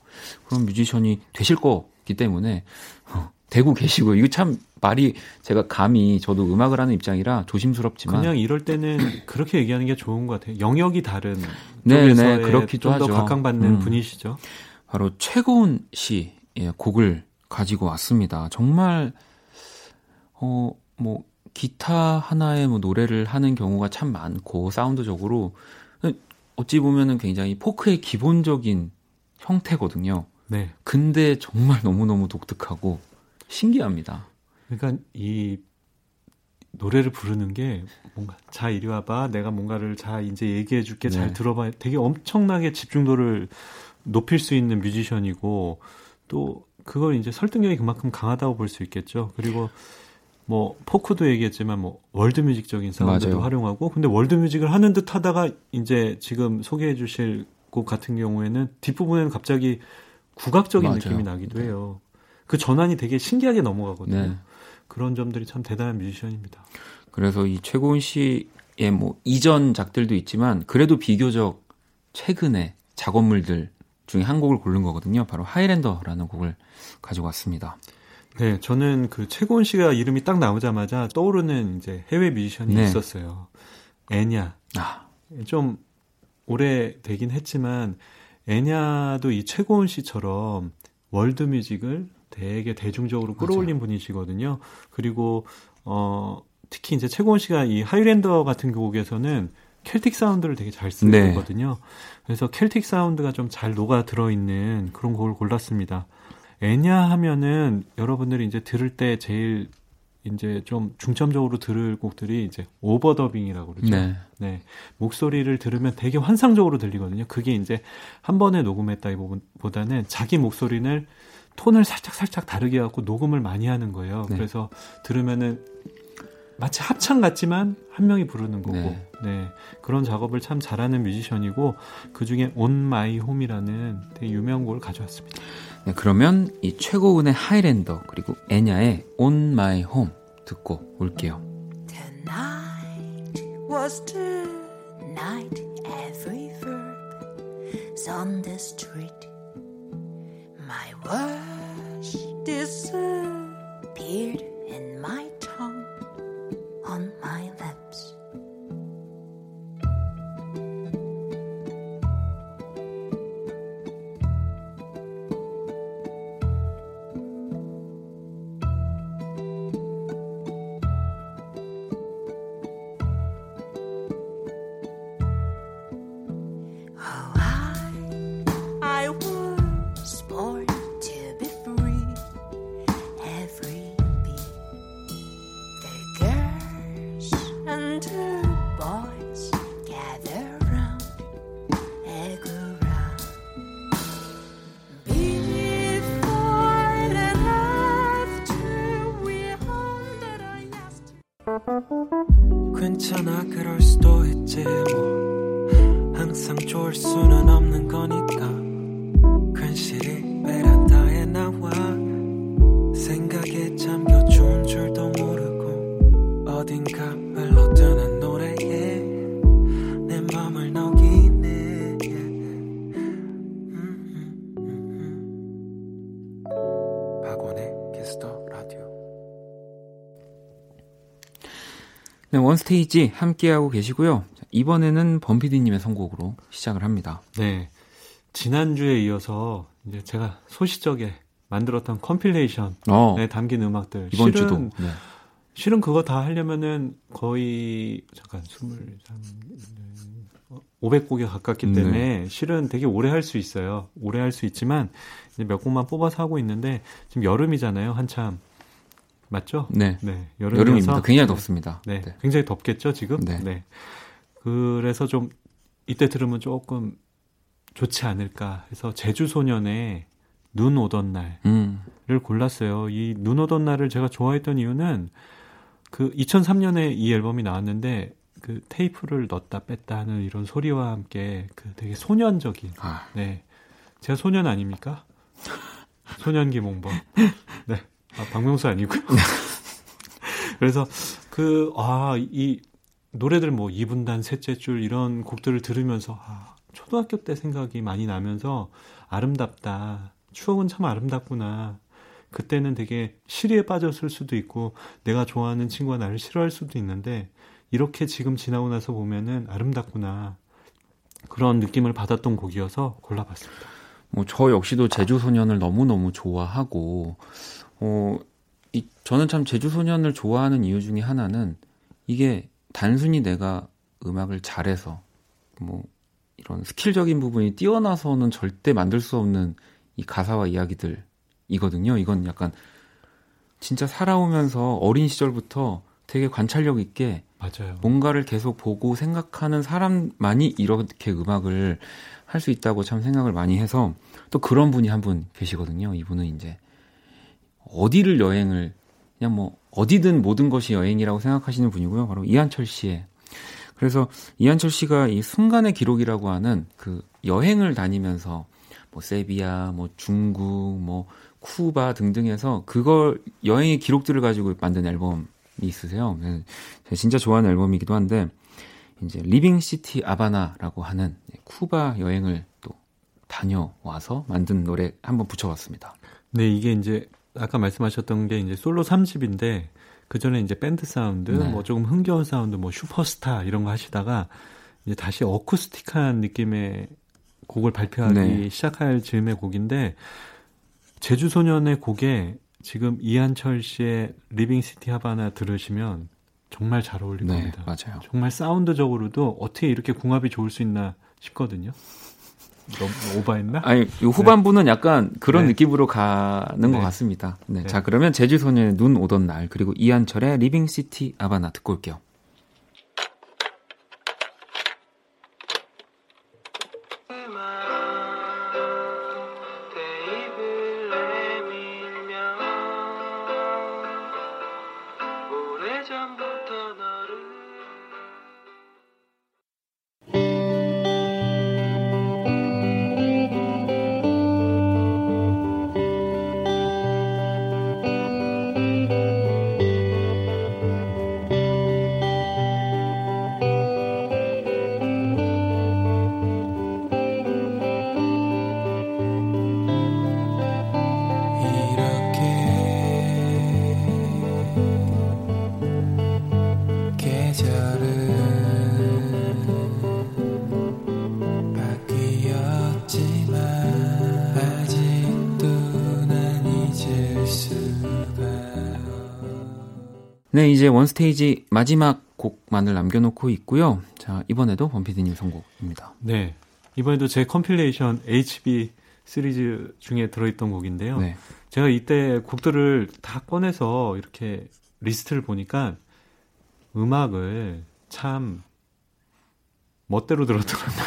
그런 뮤지션이 되실 거 기 때문에 어, 되고 계시고 이거 참 말이 제가 감히 저도 음악을 하는 입장이라 조심스럽지만 그냥 이럴 때는 그렇게 얘기하는 게 좋은 것 같아요. 영역이 다른 네, 쪽에서의 네, 그렇기도 좀더. 각광받는 음. 분이시죠. 바로 최고은 씨의 곡을 가지고 왔습니다. 정말 어뭐 기타 하나에 뭐 노래를 하는 경우가 참 많고 사운드적으로 어찌 보면은 굉장히 포크의 기본적인 형태거든요. 네. 근데 정말 너무너무 독특하고 신기합니다. 그러니까 이 노래를 부르는 게 뭔가 자 이리 와봐 내가 뭔가를 자 이제 얘기해 줄게 잘 네. 들어봐 되게 엄청나게 집중도를 높일 수 있는 뮤지션이고 또 그걸 이제 설득력이 그만큼 강하다고 볼 수 있겠죠 그리고 뭐 포크도 얘기했지만 뭐 월드뮤직적인 사운드도. 활용하고 근데 월드뮤직을 하는 듯 하다가 이제 지금 소개해 주실 곡 같은 경우에는 뒷부분에는 갑자기 국악적인 맞아요. 느낌이 나기도 해요 그 전환이 되게 신기하게 넘어가거든요 네. 그런 점들이 참 대단한 뮤지션입니다. 그래서 이 최고은 씨의 뭐 이전 작들도 있지만 그래도 비교적 최근에 작업물들 중에 한 곡을 고른 거거든요. 바로 하이랜더라는 곡을 가지고 왔습니다. 네, 저는 그 최고은 씨가 이름이 딱 나오자마자 떠오르는 이제 해외 뮤지션이 네. 있었어요. 애냐. 아, 좀 오래 되긴 했지만 엔야도 이 최고은 씨처럼 월드 뮤직을 되게 대중적으로 끌어올린 분이시거든요. 그리고 어 특히 이제 최고은 씨가 이 Highlander 같은 곡에서는 켈틱 사운드를 되게 잘 네. 쓰거든요. 그래서 켈틱 사운드가 좀 잘 녹아 들어 있는 그런 곡을 골랐습니다. 엔야 하면은 여러분들이 이제 들을 때 제일 이제 좀 중점적으로 들을 곡들이 이제 overdubbing이라고 그러죠. 네. 네. 목소리를 들으면 되게 환상적으로 들리거든요. 그게 이제 한 번에 녹음했다기보다는 자기 목소리를 톤을 살짝 살짝 다르게 해갖고 녹음을 많이 하는 거예요. 네. 그래서 들으면은 마치 합창 같지만 한 명이 부르는 거고, 네. 네. 그런 작업을 참 잘하는 뮤지션이고 그 중에 On My Home이라는 되게 유명한 곡을 가져왔습니다. 네, 그러면 이 최고은의 하이랜더 그리고 애냐의 On My Home 듣고 올게요. Tonight was the night every verb is on the street. My words disappeared 원스테이지 함께하고 계시고요. 자, 이번에는 범피디님의 선곡으로 시작을 합니다. 네. 지난주에 이어서 이제 제가 소시적에 만들었던 컴필레이션에 어, 담긴 음악들. 이번 실은 주도. 네. 실은 그거 다 하려면은 거의 잠깐 23 500곡에 가깝기 때문에 실은 되게 오래 할 수 있어요. 오래 할 수 있지만 몇 곡만 뽑아서 하고 있는데 지금 여름이잖아요. 한참 맞죠? 네. 네. 여름입니다. 굉장히 네. 덥습니다. 네. 네. 굉장히 덥겠죠, 지금? 네. 그래서 좀 이때 들으면 조금 좋지 않을까 해서 제주 소년의 눈 오던 날을 음, 골랐어요. 이 눈 오던 날을 제가 좋아했던 이유는 그 2003년에 이 앨범이 나왔는데 그 테이프를 넣었다 뺐다 하는 이런 소리와 함께 그 되게 소년적인 아, 네. 제가 소년 아닙니까? 소년기 몽범. 네. 아, 박명수 아니고요. 그래서 그, 아, 이 노래들 뭐 2분단 셋째 줄 이런 곡들을 들으면서 아, 초등학교 때 생각이 많이 나면서 아름답다. 추억은 참 아름답구나. 그때는 되게 시리에 빠졌을 수도 있고 내가 좋아하는 친구가 나를 싫어할 수도 있는데 이렇게 지금 지나고 나서 보면은 아름답구나. 그런 느낌을 받았던 곡이어서 골라봤습니다. 뭐 저 역시도 제주 소년을 너무너무 좋아하고 어, 이, 저는 참 제주 소년을 좋아하는 이유 중에 하나는 이게 단순히 내가 음악을 잘해서 뭐 이런 스킬적인 부분이 뛰어나서는 절대 만들 수 없는 이 가사와 이야기들이거든요. 이건 약간 진짜 살아오면서 어린 시절부터 되게 관찰력 있게 맞아요. 뭔가를 계속 보고 생각하는 사람만이 이렇게 음악을 할 수 있다고 참 생각을 많이 해서 또 그런 분이 한 분 계시거든요. 이분은 이제 어디를 여행을 그냥 뭐 어디든 모든 것이 여행이라고 생각하시는 분이고요. 바로 이한철 씨의 그래서 이한철 씨가 이 순간의 기록이라고 하는 그 여행을 다니면서 뭐 세비야, 뭐 중국, 뭐 쿠바 등등해서 그걸 여행의 기록들을 가지고 만든 앨범이 있으세요. 네, 제가 진짜 좋아하는 앨범이기도 한데 이제 Living City 아바나라고 하는 쿠바 여행을 또 다녀와서 만든 노래 한번 붙여봤습니다. 네, 이게 이제 아까 말씀하셨던 게 이제 솔로 3집인데 그 전에 이제 밴드 사운드, 네. 뭐 조금 흥겨운 사운드, 뭐 슈퍼스타 이런 거 하시다가 이제 다시 어쿠스틱한 느낌의 곡을 발표하기 네. 시작할 즈음의 곡인데 제주 소년의 곡에 지금 이한철 씨의 Living City 하바나 들으시면 정말 잘 어울릴 네, 겁니다. 맞아요. 정말 사운드적으로도 어떻게 이렇게 궁합이 좋을 수 있나 싶거든요. 너무 오버했나? 아니, 이 후반부는 약간 그런 네. 느낌으로 가는 것 네. 같습니다. 네, 네. 자, 그러면 제주소년의 눈 오던 날, 그리고 이한철의 Living City 아바나 듣고 올게요. 네, 이제 원스테이지 마지막 곡만을 남겨놓고 있고요. 자, 이번에도 범피디님 선곡입니다. 네. 이번에도 제 compilation HB 시리즈 중에 들어있던 곡인데요. 네. 제가 이때 곡들을 다 꺼내서 이렇게 리스트를 보니까 음악을 참 멋대로 같아요.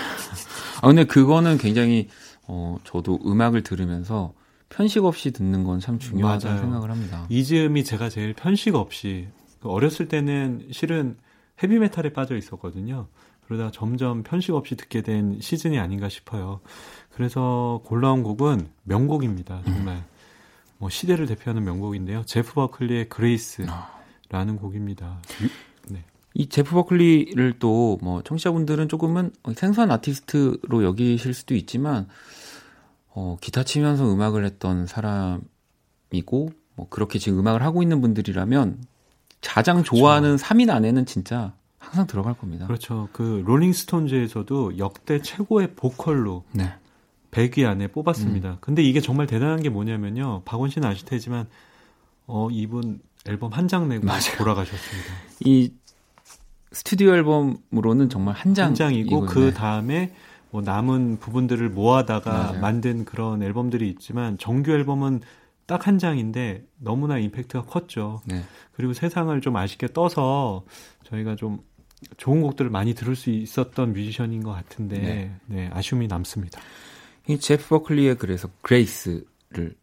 아, 근데 그거는 굉장히, 어, 저도 음악을 들으면서 편식 없이 듣는 건 참 중요하다고 맞아요. 생각을 합니다. 이 즈음이 제가 제일 편식 없이 그 어렸을 때는 실은 헤비메탈에 빠져 있었거든요. 그러다가 점점 편식 없이 듣게 된 시즌이 아닌가 싶어요. 그래서 골라온 곡은 명곡입니다. 정말 뭐 시대를 대표하는 명곡인데요. 제프 버클리의 Grace라는 곡입니다. 유- 네. 이 제프 버클리를 또 뭐 청취자분들은 조금은 생소한 아티스트로 여기실 수도 있지만 어, 기타 치면서 음악을 했던 사람이고 뭐 그렇게 지금 음악을 하고 있는 분들이라면 가장 좋아하는 3인 안에는 진짜 항상 들어갈 겁니다. 그렇죠. 그 롤링스톤즈에서도 역대 최고의 보컬로 네. 100위 안에 뽑았습니다. 근데 이게 정말 대단한 게 뭐냐면요. 박원 씨는 아실 테지만 어 이분 앨범 한 장 내고 맞아요. 돌아가셨습니다. 이 스튜디오 앨범으로는 정말 한 장. 한 장이고 그 다음에 뭐 남은 부분들을 모아다가 맞아요. 만든 그런 앨범들이 있지만 정규 앨범은 딱 한 장인데 너무나 임팩트가 컸죠. 네. 그리고 세상을 좀 아쉽게 떠서 저희가 좀 좋은 곡들을 많이 들을 수 있었던 뮤지션인 것 같은데 네. 네, 아쉬움이 남습니다. 이 제프 버클리의 그래서 Grace를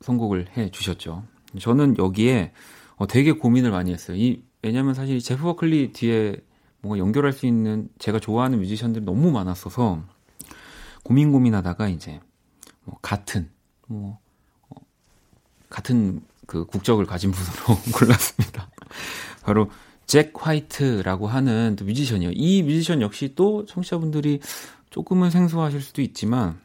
선곡을 해 주셨죠. 저는 여기에 어, 되게 고민을 많이 했어요. 이 왜냐면 사실 이 제프 버클리 뒤에 뭔가 연결할 수 있는 제가 좋아하는 뮤지션들이 너무 많았어서 고민 고민하다가 이제 뭐 같은 뭐 어, 같은 그 국적을 가진 분으로 골랐습니다. 바로 잭 화이트라고 하는 또 뮤지션이에요. 이 뮤지션 역시 또 청취자분들이 조금은 생소하실 수도 있지만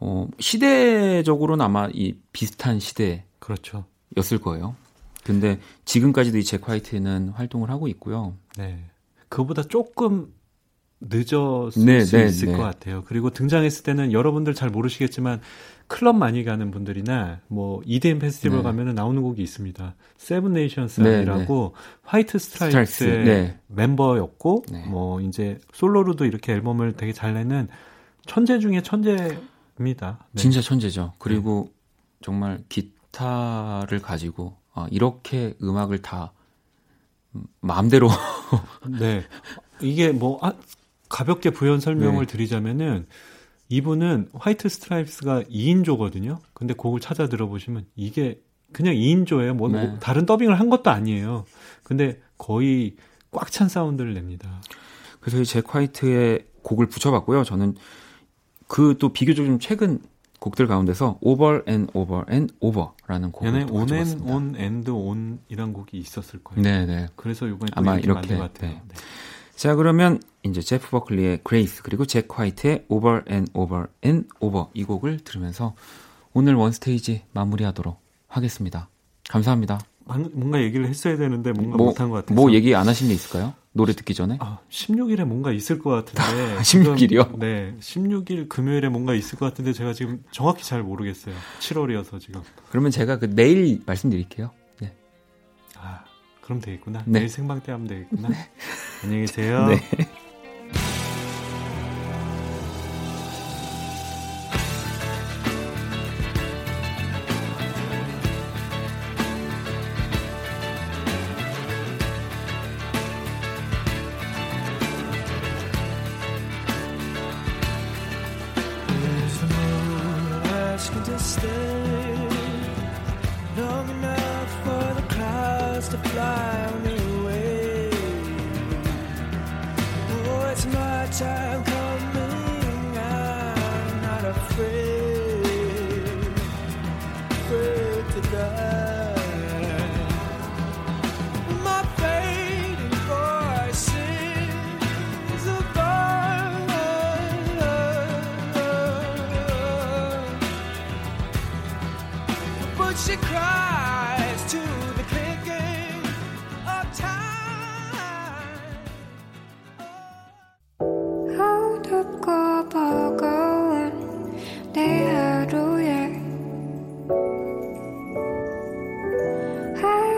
어, 시대적으로는 아마 이 비슷한 시대 그렇죠. 였을 거예요. 근데 지금까지도 이 잭 화이트는 활동을 하고 있고요. 네. 그보다 조금 늦었을 네, 수 네, 있을 네. 것 같아요. 그리고 등장했을 때는 여러분들 잘 모르시겠지만 클럽 많이 가는 분들이나 뭐 EDM 페스티벌 네. 가면은 나오는 곡이 있습니다. Seven 네, Nations라고 화이트 스트라이프스, 네. 멤버였고 네. 뭐 이제 솔로로도 이렇게 앨범을 되게 잘 내는 천재 중에 천재입니다. 네. 진짜 천재죠. 그리고 정말 기타를 가지고 아, 이렇게 음악을 다 음, 마음대로 네. 이게 뭐 아, 가볍게 부연 설명을 네. 드리자면은 이분은 화이트 스트라이프스가 2인조거든요. 근데 곡을 찾아 들어보시면 이게 그냥 2인조예요. 뭐, 네. 뭐 다른 더빙을 한 것도 아니에요. 근데 거의 꽉 찬 사운드를 냅니다. 그래서 이 잭 화이트의 곡을 붙여봤고요. 저는 그 또 비교적 좀 최근 곡들 가운데서 Over and Over and Over라는 곡을 얘네 또 On and 붙여봤습니다. On and On이란 곡이 있었을 거예요. 네네. 그래서 이번에 또 아마 이렇게, 이렇게, 만든 것 같아요. 네. 네. 자 그러면 이제 제프 버클리의 Grace 그리고 잭 화이트의 Over and Over and Over 이 곡을 들으면서 오늘 원스테이지 마무리하도록 하겠습니다. 감사합니다. 방- 뭔가 얘기를 했어야 되는데 뭔가 뭐, 못한 것 같아서. 뭐 얘기 안 하신 게 있을까요? 노래 듣기 전에? 아, 16일에 뭔가 있을 것 같은데. 16일 이요? 지금, 네. 16일 금요일에 뭔가 있을 것 같은데 제가 지금 정확히 잘 모르겠어요. 7월이어서 지금. 그러면 제가 그 내일 말씀드릴게요. 네. 아, 그럼 되겠구나. 네. 내일 생방 때 하면 되겠구나. 안녕히 계세요. 네.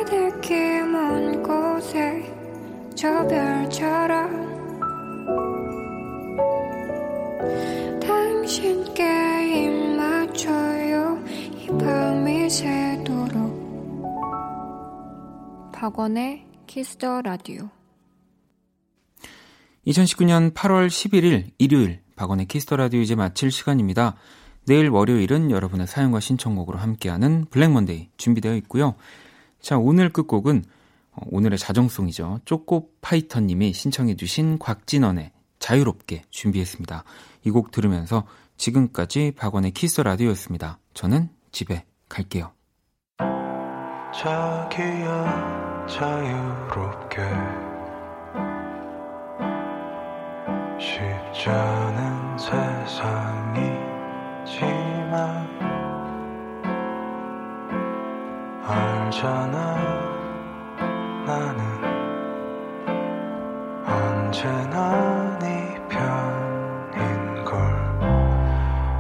하늘길 먼 곳에 저 별처럼 당신께 입 맞춰요 이 밤이 새도록 박원의 Kiss the Radio 2019년 8월 11일 일요일 박원의 Kiss the Radio 이제 마칠 시간입니다. 내일 월요일은 여러분의 사연과 신청곡으로 함께하는 Black Monday 준비되어 있고요. 자, 오늘 끝곡은 어, 오늘의 자정송이죠. 쪼꼬 파이터님이 신청해 주신 곽진원의 자유롭게 준비했습니다. 이 곡 들으면서 지금까지 박원의 키스 라디오였습니다. 저는 집에 갈게요. 자기야 자유롭게 쉽지 않은 세상이지만 알잖아. 나는 언제나 네 편인걸.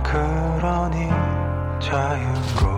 그러니 자유로